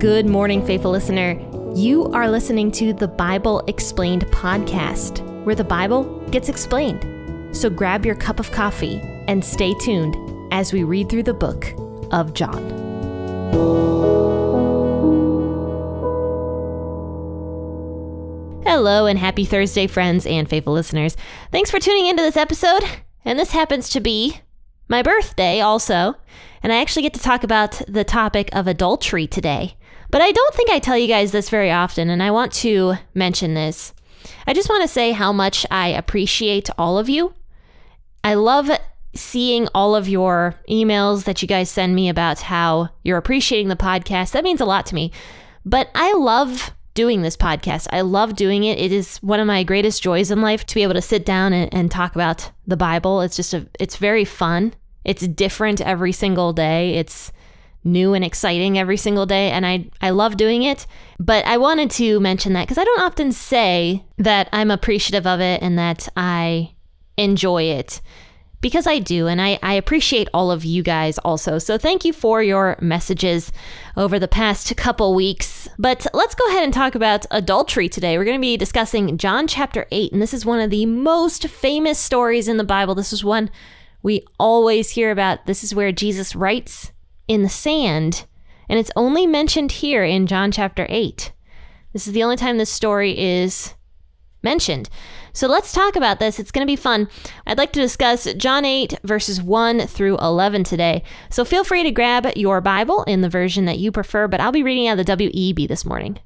Good morning, faithful listener. You are listening to the Bible Explained podcast, where the Bible gets explained. So grab your cup of coffee and stay tuned as we read through the book of John. Hello, and happy Thursday, friends and faithful listeners. Thanks for tuning into this episode. And this happens to be my birthday, also. And I actually get to talk about the topic of adultery today. But I don't think I tell you guys this very often, and I want to mention this. I just want to say how much I appreciate all of you. I love seeing all of your emails that you guys send me about how you're appreciating the podcast. That means a lot to me. But I love doing this podcast. I love doing it. It is one of my greatest joys in life to be able to sit down and, and talk about the Bible. It's just a it's very fun. It's different every single day. It's new and exciting every single day and I I love doing it. But I wanted to mention that cuz I don't often say that I'm appreciative of it and that I enjoy it because I do, and I, I appreciate all of you guys also. So thank you for your messages over the past couple weeks. But let's go ahead and talk about adultery today. We're going to be discussing John chapter 8, and this is one of the most famous stories in the Bible. This is one we always hear about. This is where Jesus writes in the sand, and it's only mentioned here in John chapter 8. This is the only time this story is mentioned. So let's talk about this. It's going to be fun. I'd like to discuss John 8, verses 1 through 11 today. So feel free to grab your Bible in the version that you prefer, but I'll be reading out of the WEB this morning.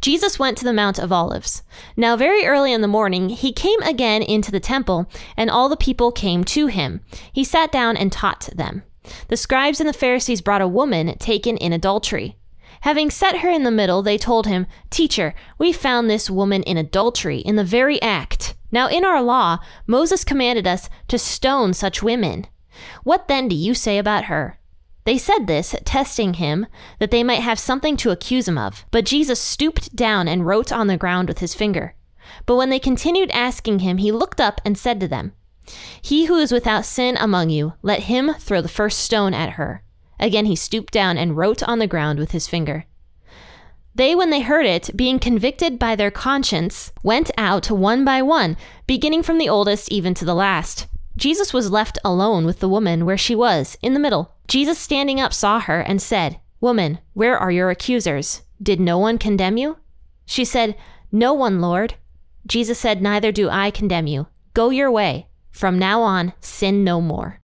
Jesus went to the Mount of Olives. Now, very early in the morning, he came again into the temple, and all the people came to him. He sat down and taught them. The scribes and the Pharisees brought a woman taken in adultery. Having set her in the middle, they told him, Teacher, we found this woman in adultery, in the very act. Now, in our law, Moses commanded us to stone such women. What then do you say about her? They said this, testing him, that they might have something to accuse him of. But Jesus stooped down and wrote on the ground with his finger. But when they continued asking him, he looked up and said to them, He who is without sin among you, let him throw the first stone at her. Again he stooped down and wrote on the ground with his finger. They, when they heard it, being convicted by their conscience, went out one by one, beginning from the oldest even to the last. Jesus was left alone with the woman where she was, in the middle. Jesus, standing up, saw her and said, Woman, where are your accusers? Did no one condemn you? She said, No one, Lord. Jesus said, Neither do I condemn you. Go your way. From now on, sin no more.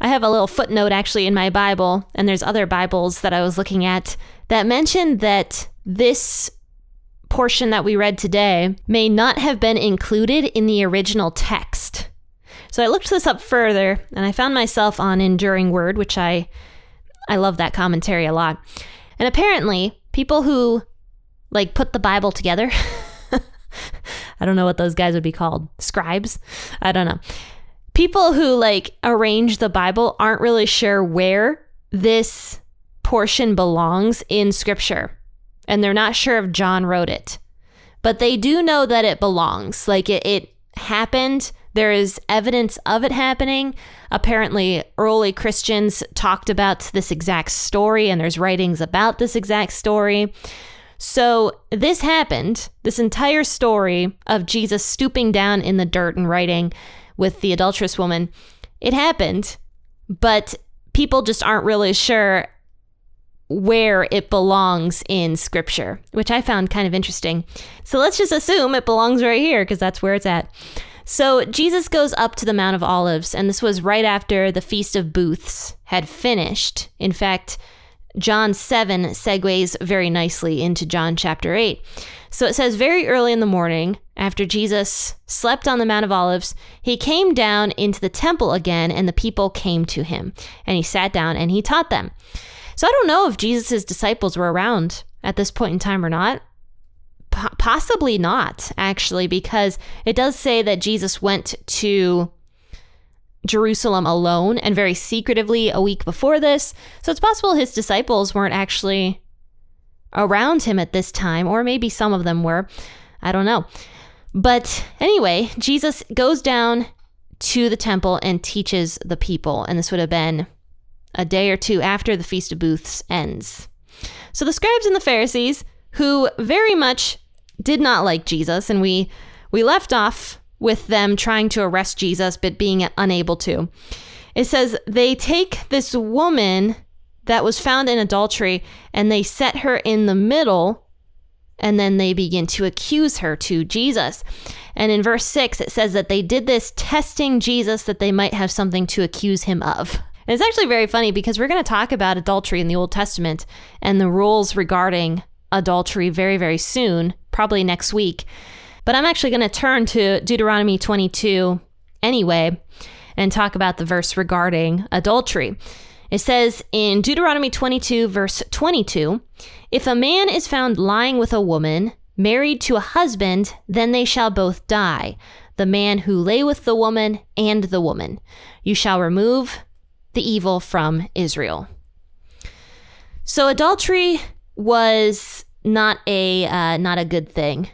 I have a little footnote actually in my Bible, and there's other Bibles that I was looking at that mentioned that this portion that we read today may not have been included in the original text. So I looked this up further and I found myself on Enduring Word, which I I love that commentary a lot. And apparently, people who like put the Bible together I don't know what those guys would be called. Scribes? I don't know people who like arrange the Bible aren't really sure where this portion belongs in scripture. And they're not sure if John wrote it. But they do know that it belongs. Like it, it happened. There is evidence of it happening. Apparently, early Christians talked about this exact story, and there's writings about this exact story. So, this happened, this entire story of Jesus stooping down in the dirt and writing with the adulterous woman. It happened, but people just aren't really sure where it belongs in scripture, which I found kind of interesting. So let's just assume it belongs right here because that's where it's at. So Jesus goes up to the Mount of Olives, and this was right after the Feast of Booths had finished. In fact, John 7 segues very nicely into John chapter 8. So it says, Very early in the morning, after Jesus slept on the Mount of Olives, he came down into the temple again, and the people came to him. And he sat down and he taught them. So I don't know if Jesus' disciples were around at this point in time or not. P- possibly not, actually, because it does say that Jesus went to Jerusalem alone and very secretively a week before this. So it's possible his disciples weren't actually around him at this time, or maybe some of them were. I don't know. But anyway, Jesus goes down to the temple and teaches the people. And this would have been a day or two after the Feast of Booths ends. So the scribes and the Pharisees, who very much did not like Jesus, and we we left off with them trying to arrest Jesus but being unable to. It says they take this woman that was found in adultery and they set her in the middle and then they begin to accuse her to Jesus. And in verse 6, it says that they did this testing Jesus that they might have something to accuse him of. And it's actually very funny because we're going to talk about adultery in the Old Testament and the rules regarding adultery very, very soon, probably next week. But I'm actually going to turn to Deuteronomy 22 anyway and talk about the verse regarding adultery. It says in Deuteronomy 22, verse 22 If a man is found lying with a woman, married to a husband, then they shall both die, the man who lay with the woman and the woman. You shall remove the evil from Israel. So adultery was not a uh, not a good thing,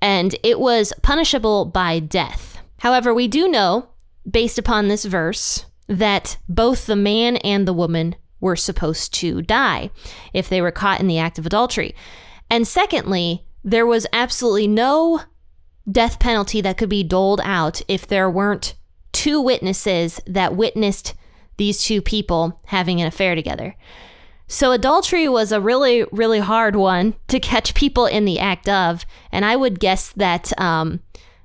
and it was punishable by death. However, we do know, based upon this verse, that both the man and the woman were supposed to die if they were caught in the act of adultery. And secondly, there was absolutely no death penalty that could be doled out if there weren't two witnesses that witnessed these two people having an affair together. So adultery was a really, really hard one to catch people in the act of, and I would guess that um,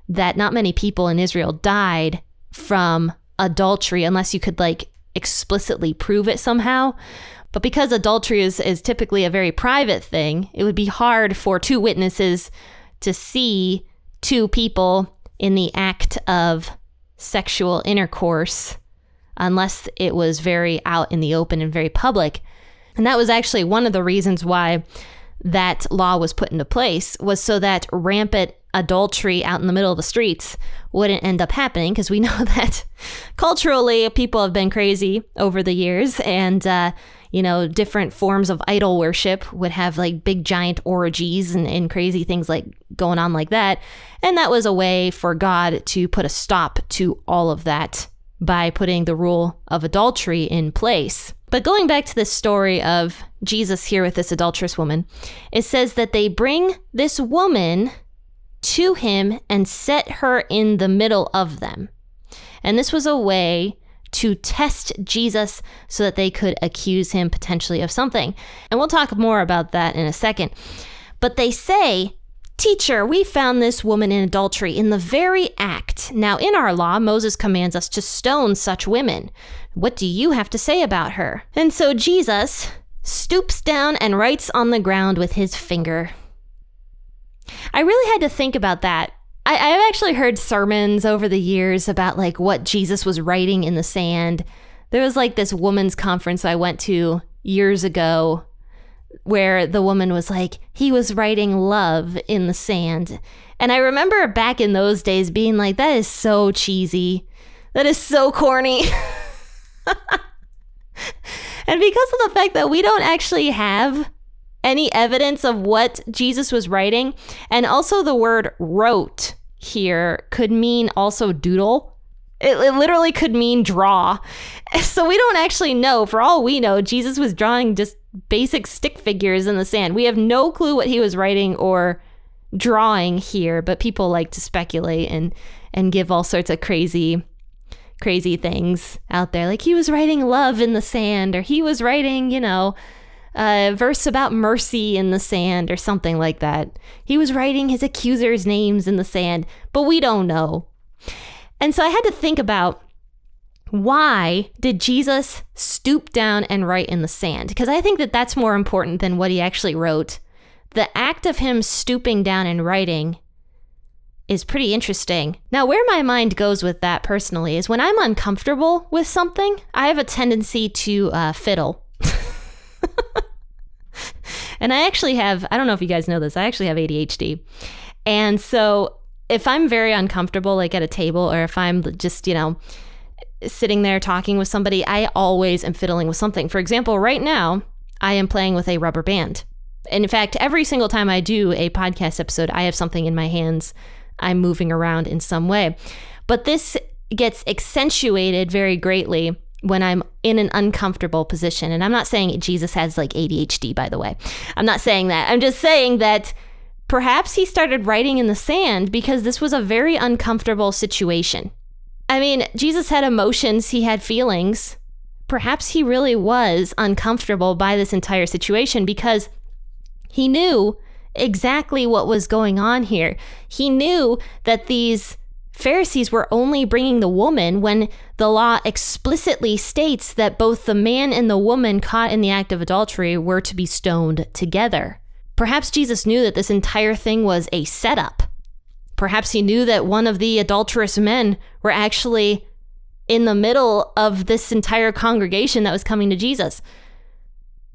that not many people in Israel died from adultery unless you could like explicitly prove it somehow. But because adultery is, is typically a very private thing, it would be hard for two witnesses to see two people in the act of sexual intercourse unless it was very out in the open and very public. And that was actually one of the reasons why that law was put into place was so that rampant adultery out in the middle of the streets wouldn't end up happening because we know that culturally people have been crazy over the years. And uh, you know different forms of idol worship would have like big giant orgies and, and crazy things like going on like that. And that was a way for god to put a stop to all of that by putting the rule of adultery in place but going back to this story of Jesus here with this adulterous woman, it says that they bring this woman to him and set her in the middle of them. And this was a way to test Jesus so that they could accuse him potentially of something. And we'll talk more about that in a second. But they say, Teacher, we found this woman in adultery in the very act. Now, in our law, Moses commands us to stone such women. What do you have to say about her? And so Jesus stoops down and writes on the ground with his finger. I really had to think about that. I, have actually heard sermons over the years about like what Jesus was writing in the sand. There was like this woman's conference I went to years ago where the woman was like, he was writing love in the sand. And I remember back in those days being like, that is so cheesy. That is so corny. and because of the fact that we don't actually have any evidence of what Jesus was writing, and also the word wrote here could mean also doodle. It, it, literally could mean draw. So we don't actually know. For all we know, Jesus was drawing just basic stick figures in the sand. We have no clue what he was writing or drawing here, but people like to speculate and and give all sorts of crazy crazy things out there. Like he was writing love in the sand, or he was writing, you know, a verse about mercy in the sand, or something like that. He was writing his accusers' names in the sand, but we don't know. And so I had to think about why did Jesus stoop down and write in the sand? Because I think that that's more important than what he actually wrote. The act of him stooping down and writing is pretty interesting. Now, where my mind goes with that personally is when I'm uncomfortable with something, I have a tendency to uh, fiddle. and I actually have, I don't know if you guys know this, I actually have ADHD. And so if I'm very uncomfortable, like at a table, or if I'm just, you know, sitting there talking with somebody, I always am fiddling with something. For example, right now, I am playing with a rubber band. And in fact, every single time I do a podcast episode, I have something in my hands I'm moving around in some way. But this gets accentuated very greatly when I'm in an uncomfortable position. And I'm not saying Jesus has like ADHD, by the way. I'm not saying that. I'm just saying that perhaps he started writing in the sand because this was a very uncomfortable situation. I mean, Jesus had emotions, he had feelings. Perhaps he really was uncomfortable by this entire situation because he knew exactly what was going on here. He knew that these Pharisees were only bringing the woman when the law explicitly states that both the man and the woman caught in the act of adultery were to be stoned together. Perhaps Jesus knew that this entire thing was a setup. Perhaps he knew that one of the adulterous men were actually in the middle of this entire congregation that was coming to Jesus.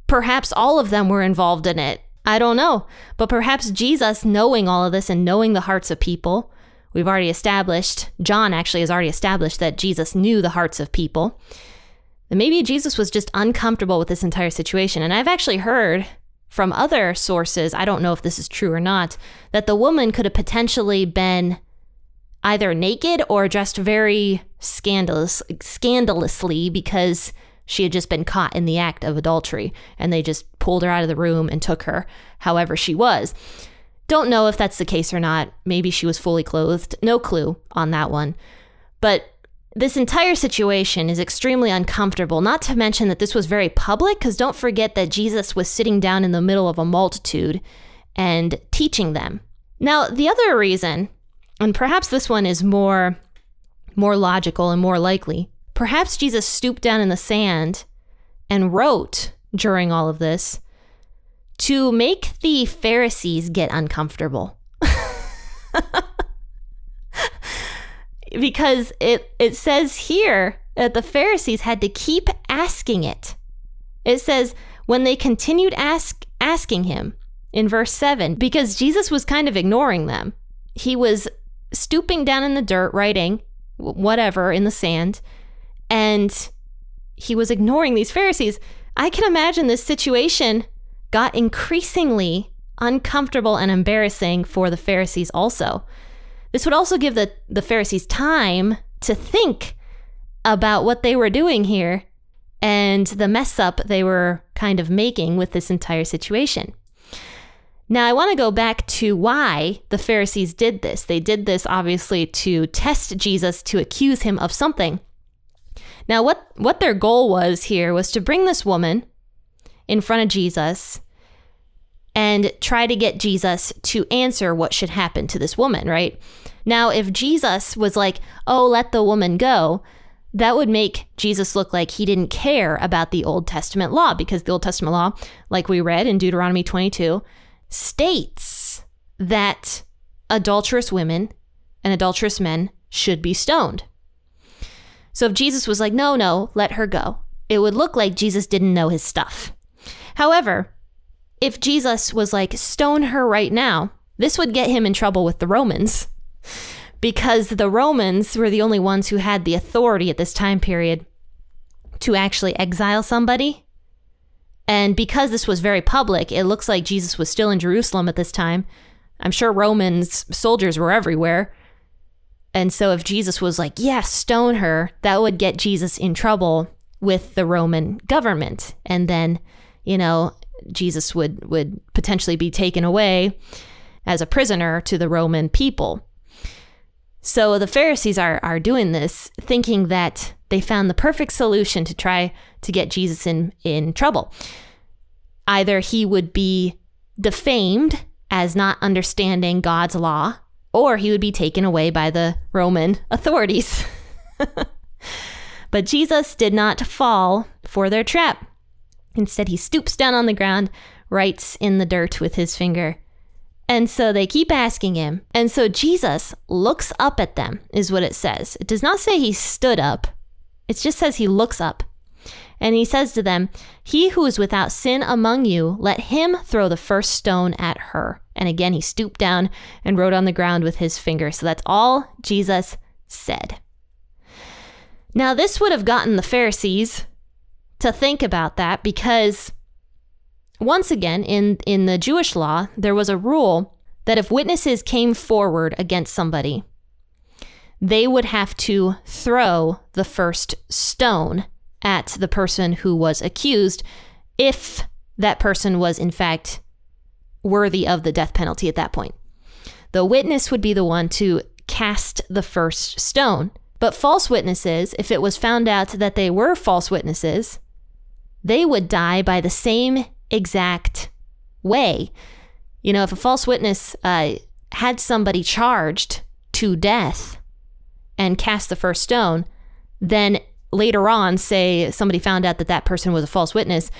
Perhaps all of them were involved in it. I don't know. But perhaps Jesus, knowing all of this and knowing the hearts of people, We've already established, John actually has already established that Jesus knew the hearts of people. Maybe Jesus was just uncomfortable with this entire situation. And I've actually heard from other sources, I don't know if this is true or not, that the woman could have potentially been either naked or dressed very scandalous, scandalously because she had just been caught in the act of adultery and they just pulled her out of the room and took her however she was. Don't know if that's the case or not. Maybe she was fully clothed. No clue on that one. But this entire situation is extremely uncomfortable, not to mention that this was very public, because don't forget that Jesus was sitting down in the middle of a multitude and teaching them. Now, the other reason, and perhaps this one is more more logical and more likely, perhaps Jesus stooped down in the sand and wrote during all of this to make the Pharisees get uncomfortable. because it it says here that the Pharisees had to keep asking it. It says when they continued ask asking him in verse 7 because Jesus was kind of ignoring them. He was stooping down in the dirt writing whatever in the sand and he was ignoring these Pharisees. I can imagine this situation got increasingly uncomfortable and embarrassing for the Pharisees also. This would also give the, the Pharisees time to think about what they were doing here and the mess up they were kind of making with this entire situation. Now, I want to go back to why the Pharisees did this. They did this obviously to test Jesus, to accuse him of something. Now, what, what their goal was here was to bring this woman in front of Jesus and try to get Jesus to answer what should happen to this woman, right? Now, if Jesus was like, oh, let the woman go, that would make Jesus look like he didn't care about the Old Testament law because the Old Testament law, like we read in Deuteronomy 22, states that adulterous women and adulterous men should be stoned. So if Jesus was like, no, no, let her go, it would look like Jesus didn't know his stuff. However, if Jesus was like, stone her right now, this would get him in trouble with the Romans because the Romans were the only ones who had the authority at this time period to actually exile somebody. And because this was very public, it looks like Jesus was still in Jerusalem at this time. I'm sure Romans soldiers were everywhere. And so if Jesus was like, yeah, stone her, that would get Jesus in trouble with the Roman government. And then you know, Jesus would would potentially be taken away as a prisoner to the Roman people. So the Pharisees are are doing this thinking that they found the perfect solution to try to get Jesus in in trouble. Either he would be defamed as not understanding God's law or he would be taken away by the Roman authorities. but Jesus did not fall for their trap. Instead, he stoops down on the ground, writes in the dirt with his finger. And so they keep asking him. And so Jesus looks up at them, is what it says. It does not say he stood up, it just says he looks up. And he says to them, He who is without sin among you, let him throw the first stone at her. And again, he stooped down and wrote on the ground with his finger. So that's all Jesus said. Now, this would have gotten the Pharisees to think about that because once again in in the Jewish law there was a rule that if witnesses came forward against somebody they would have to throw the first stone at the person who was accused if that person was in fact worthy of the death penalty at that point. The witness would be the one to cast the first stone. But false witnesses, if it was found out that they were false witnesses, they would die by the same exact way. You know, if a false witness uh, had somebody charged to death and cast the first stone, then later on, say somebody found out that that person was a false witness,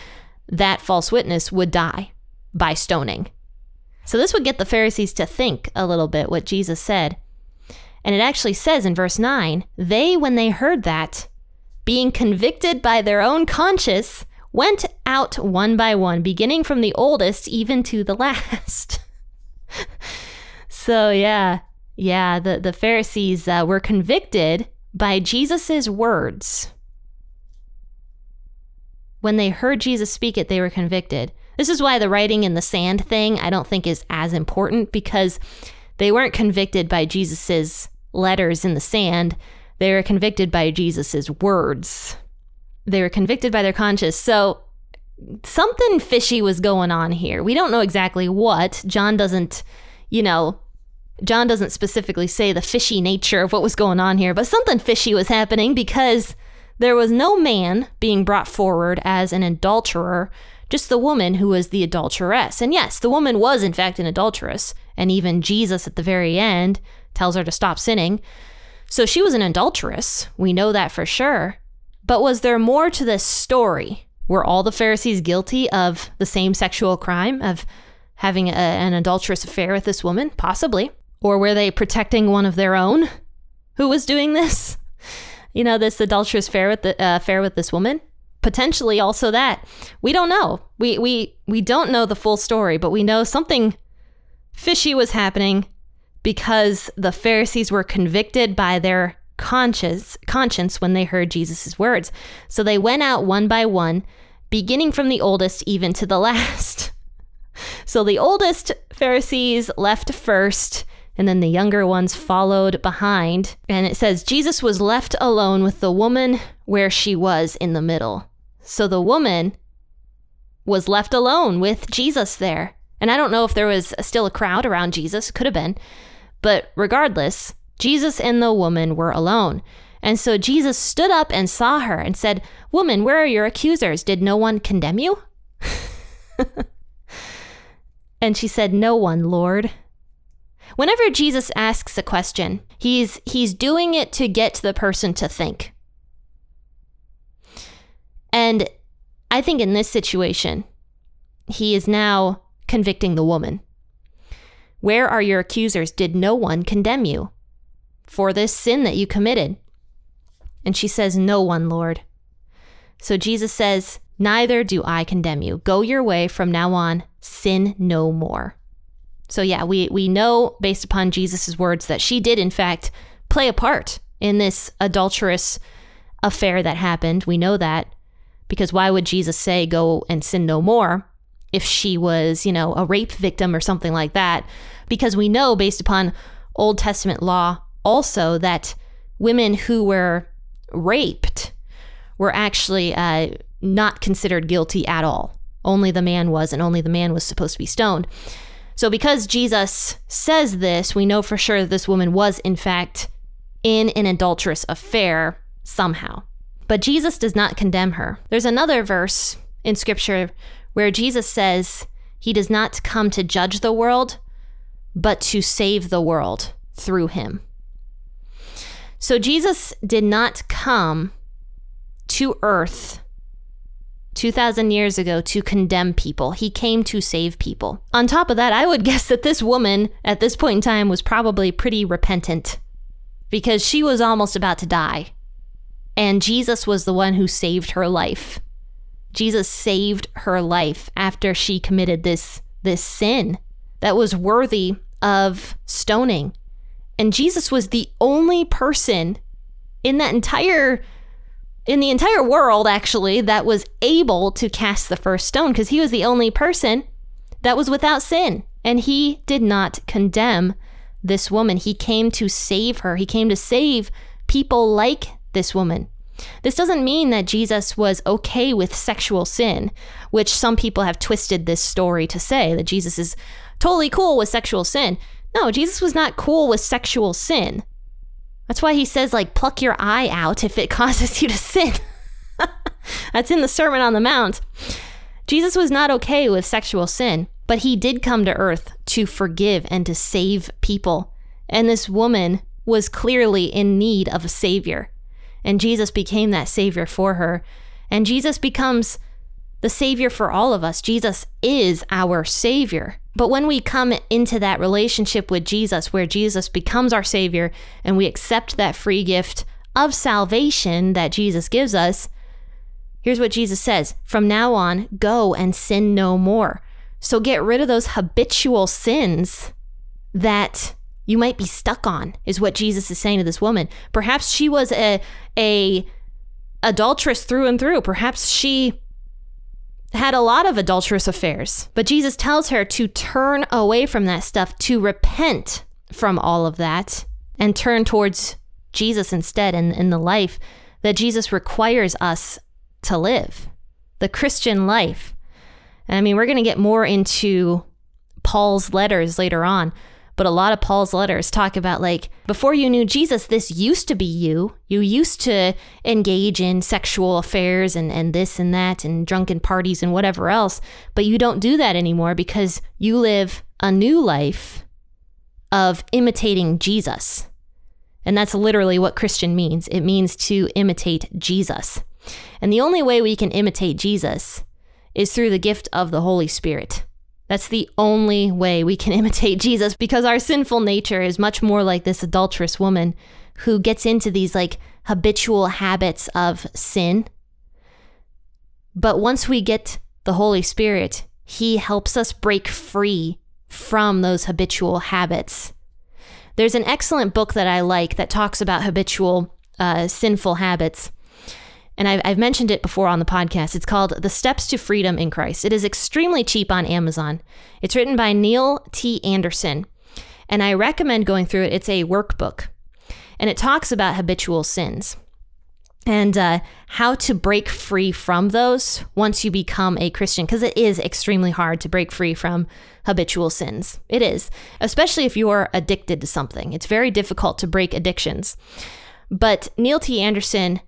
that false witness would die by stoning. So this would get the Pharisees to think a little bit what Jesus said. And it actually says in verse 9, they, when they heard that, being convicted by their own conscience, went out one by one, beginning from the oldest even to the last. so, yeah, yeah, the, the Pharisees uh, were convicted by Jesus' words. When they heard Jesus speak it, they were convicted. This is why the writing in the sand thing I don't think is as important because they weren't convicted by Jesus's letters in the sand. They were convicted by Jesus's words. They were convicted by their conscience. So something fishy was going on here. We don't know exactly what. John doesn't, you know, John doesn't specifically say the fishy nature of what was going on here, but something fishy was happening because there was no man being brought forward as an adulterer, just the woman who was the adulteress. And yes, the woman was in fact an adulteress, and even Jesus at the very end tells her to stop sinning. So she was an adulteress. We know that for sure. But was there more to this story? Were all the Pharisees guilty of the same sexual crime, of having a, an adulterous affair with this woman? Possibly. Or were they protecting one of their own who was doing this? You know, this adulterous affair with the uh, affair with this woman? Potentially also that. We don't know. We we we don't know the full story, but we know something fishy was happening because the Pharisees were convicted by their conscience conscience when they heard Jesus' words. So they went out one by one, beginning from the oldest even to the last. So the oldest Pharisees left first, and then the younger ones followed behind. And it says Jesus was left alone with the woman where she was in the middle. So the woman was left alone with Jesus there. And I don't know if there was still a crowd around Jesus, could have been. But regardless, Jesus and the woman were alone. And so Jesus stood up and saw her and said, Woman, where are your accusers? Did no one condemn you? and she said, No one, Lord. Whenever Jesus asks a question, he's he's doing it to get the person to think. And I think in this situation, he is now convicting the woman. Where are your accusers? Did no one condemn you for this sin that you committed? And she says, No one, Lord. So Jesus says, Neither do I condemn you. Go your way from now on, sin no more. So, yeah, we, we know based upon Jesus' words that she did, in fact, play a part in this adulterous affair that happened. We know that because why would Jesus say, Go and sin no more? if she was, you know, a rape victim or something like that. Because we know, based upon Old Testament law, also that women who were raped were actually uh, not considered guilty at all. Only the man was, and only the man was supposed to be stoned. So, because Jesus says this, we know for sure that this woman was, in fact, in an adulterous affair somehow. But Jesus does not condemn her. There's another verse in scripture where Jesus says he does not come to judge the world, but to save the world through him. So Jesus did not come to earth 2,000 years ago to condemn people. He came to save people. On top of that, I would guess that this woman at this point in time was probably pretty repentant because she was almost about to die. And Jesus was the one who saved her life. Jesus saved her life after she committed this this sin that was worthy of stoning. And Jesus was the only person in that entire in the entire world actually that was able to cast the first stone because he was the only person that was without sin and he did not condemn this woman. He came to save her. He came to save people like this woman. This doesn't mean that Jesus was okay with sexual sin, which some people have twisted this story to say that Jesus is totally cool with sexual sin. No, Jesus was not cool with sexual sin. That's why he says, like, pluck your eye out if it causes you to sin. That's in the Sermon on the Mount. Jesus was not okay with sexual sin, but he did come to earth to forgive and to save people. And this woman was clearly in need of a savior. And Jesus became that savior for her. And Jesus becomes the savior for all of us. Jesus is our savior. But when we come into that relationship with Jesus, where Jesus becomes our savior and we accept that free gift of salvation that Jesus gives us, here's what Jesus says From now on, go and sin no more. So get rid of those habitual sins that you might be stuck on is what Jesus is saying to this woman. Perhaps she was a a adulteress through and through. Perhaps she had a lot of adulterous affairs. But Jesus tells her to turn away from that stuff, to repent from all of that and turn towards Jesus instead and in, in the life that Jesus requires us to live. The Christian life. I mean, we're going to get more into Paul's letters later on, but a lot of Paul's letters talk about like, before you knew Jesus, this used to be you. You used to engage in sexual affairs and, and this and that and drunken parties and whatever else, but you don't do that anymore because you live a new life of imitating Jesus. And that's literally what Christian means it means to imitate Jesus. And the only way we can imitate Jesus is through the gift of the Holy Spirit. That's the only way we can imitate Jesus because our sinful nature is much more like this adulterous woman who gets into these like habitual habits of sin. But once we get the Holy Spirit, He helps us break free from those habitual habits. There's an excellent book that I like that talks about habitual uh, sinful habits and I've, I've mentioned it before on the podcast. It's called The Steps to Freedom in Christ. It is extremely cheap on Amazon. It's written by Neil T. Anderson, and I recommend going through it. It's a workbook, and it talks about habitual sins and uh, how to break free from those once you become a Christian, because it is extremely hard to break free from habitual sins. It is, especially if you're addicted to something. It's very difficult to break addictions. But Neil T. Anderson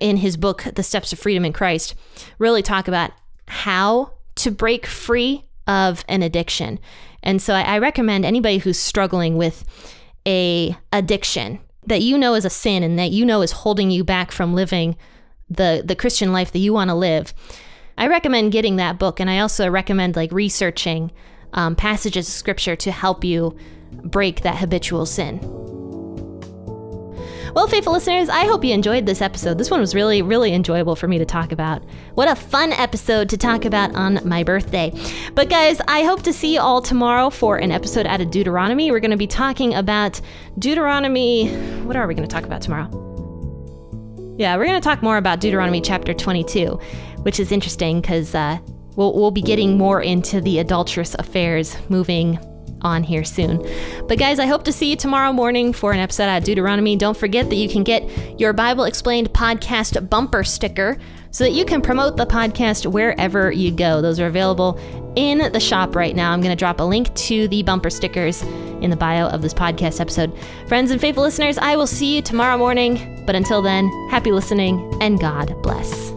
in his book, The Steps to Freedom in Christ, really talk about how to break free of an addiction. And so I, I recommend anybody who's struggling with a addiction that you know is a sin and that you know is holding you back from living the the Christian life that you want to live. I recommend getting that book, and I also recommend like researching um, passages of scripture to help you break that habitual sin. Well, faithful listeners, I hope you enjoyed this episode. This one was really, really enjoyable for me to talk about. What a fun episode to talk about on my birthday. But, guys, I hope to see you all tomorrow for an episode out of Deuteronomy. We're going to be talking about Deuteronomy. What are we going to talk about tomorrow? Yeah, we're going to talk more about Deuteronomy chapter 22, which is interesting because uh, we'll, we'll be getting more into the adulterous affairs moving on here soon. But guys, I hope to see you tomorrow morning for an episode of Deuteronomy. Don't forget that you can get your Bible Explained podcast bumper sticker so that you can promote the podcast wherever you go. Those are available in the shop right now. I'm going to drop a link to the bumper stickers in the bio of this podcast episode. Friends and faithful listeners, I will see you tomorrow morning. But until then, happy listening and God bless.